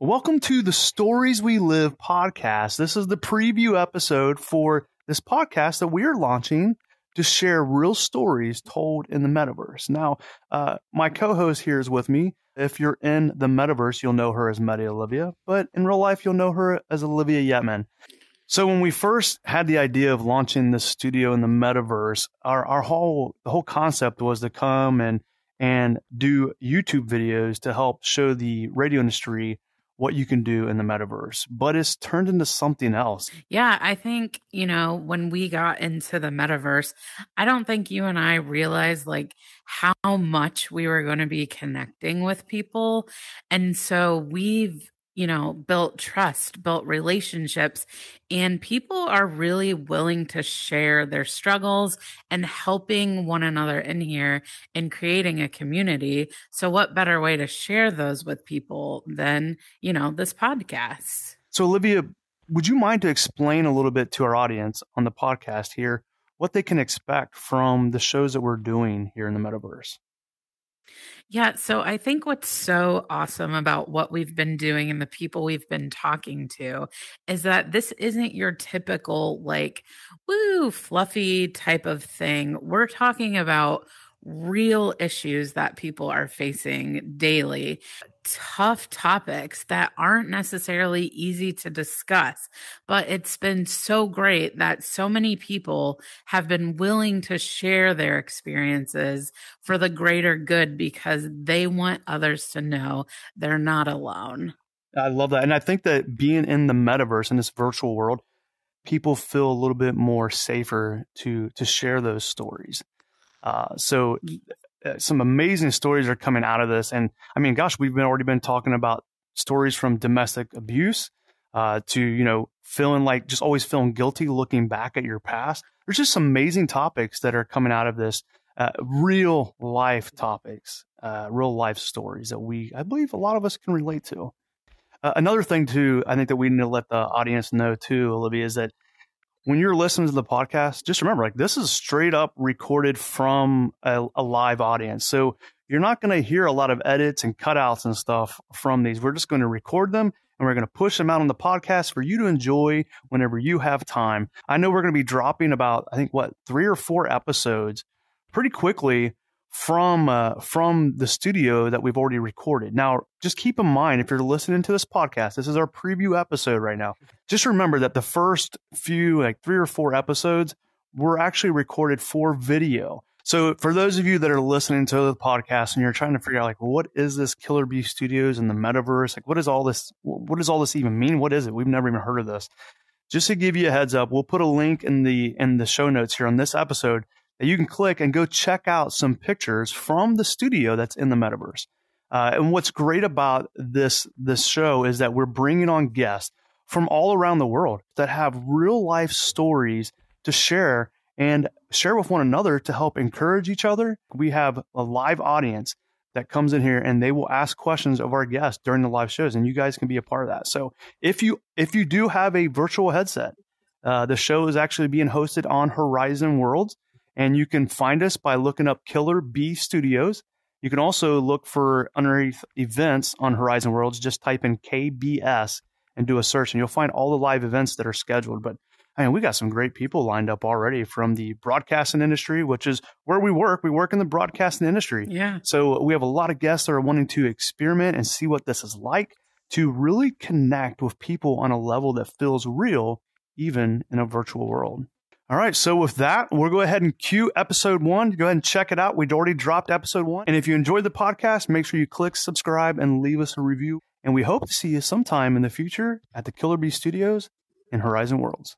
Welcome to the Stories We Live podcast. This is the preview episode for this podcast that we are launching to share real stories told in the metaverse. Now, uh, my co host here is with me. If you're in the metaverse, you'll know her as Medi Olivia, but in real life, you'll know her as Olivia Yetman. So when we first had the idea of launching this studio in the metaverse, our, our whole the whole concept was to come and and do YouTube videos to help show the radio industry what you can do in the metaverse, but it's turned into something else. Yeah, I think, you know, when we got into the metaverse, I don't think you and I realized like how much we were going to be connecting with people. And so we've you know, built trust, built relationships, and people are really willing to share their struggles and helping one another in here and creating a community. So, what better way to share those with people than, you know, this podcast? So, Olivia, would you mind to explain a little bit to our audience on the podcast here what they can expect from the shows that we're doing here in the metaverse? Yeah. So I think what's so awesome about what we've been doing and the people we've been talking to is that this isn't your typical, like, woo, fluffy type of thing. We're talking about real issues that people are facing daily, tough topics that aren't necessarily easy to discuss. But it's been so great that so many people have been willing to share their experiences for the greater good because they want others to know they're not alone. I love that. And I think that being in the metaverse in this virtual world, people feel a little bit more safer to to share those stories. Uh, so uh, some amazing stories are coming out of this. And I mean, gosh, we've been already been talking about stories from domestic abuse uh, to, you know, feeling like just always feeling guilty looking back at your past. There's just some amazing topics that are coming out of this. Uh, real life topics, uh, real life stories that we, I believe, a lot of us can relate to. Uh, another thing, too, I think that we need to let the audience know, too, Olivia, is that when you're listening to the podcast, just remember, like this is straight up recorded from a, a live audience. So you're not going to hear a lot of edits and cutouts and stuff from these. We're just going to record them and we're going to push them out on the podcast for you to enjoy whenever you have time. I know we're going to be dropping about, I think, what, three or four episodes pretty quickly from uh, from the studio that we've already recorded. Now, just keep in mind if you're listening to this podcast, this is our preview episode right now. Just remember that the first few, like three or four episodes, were actually recorded for video. So, for those of you that are listening to the podcast and you're trying to figure out, like, what is this Killer Bee Studios and the metaverse? Like, what is all this? What does all this even mean? What is it? We've never even heard of this. Just to give you a heads up, we'll put a link in the in the show notes here on this episode that you can click and go check out some pictures from the studio that's in the metaverse. Uh, and what's great about this this show is that we're bringing on guests from all around the world that have real life stories to share and share with one another to help encourage each other. We have a live audience that comes in here and they will ask questions of our guests during the live shows and you guys can be a part of that. So if you if you do have a virtual headset, uh, the show is actually being hosted on Horizon Worlds and you can find us by looking up Killer Bee Studios. You can also look for underneath events on Horizon Worlds. Just type in KBS and do a search, and you'll find all the live events that are scheduled. But I mean, we got some great people lined up already from the broadcasting industry, which is where we work. We work in the broadcasting industry. Yeah. So we have a lot of guests that are wanting to experiment and see what this is like to really connect with people on a level that feels real, even in a virtual world. All right. So with that, we'll go ahead and cue episode one. Go ahead and check it out. We'd already dropped episode one. And if you enjoyed the podcast, make sure you click subscribe and leave us a review. And we hope to see you sometime in the future at the Killer Bee Studios in Horizon Worlds.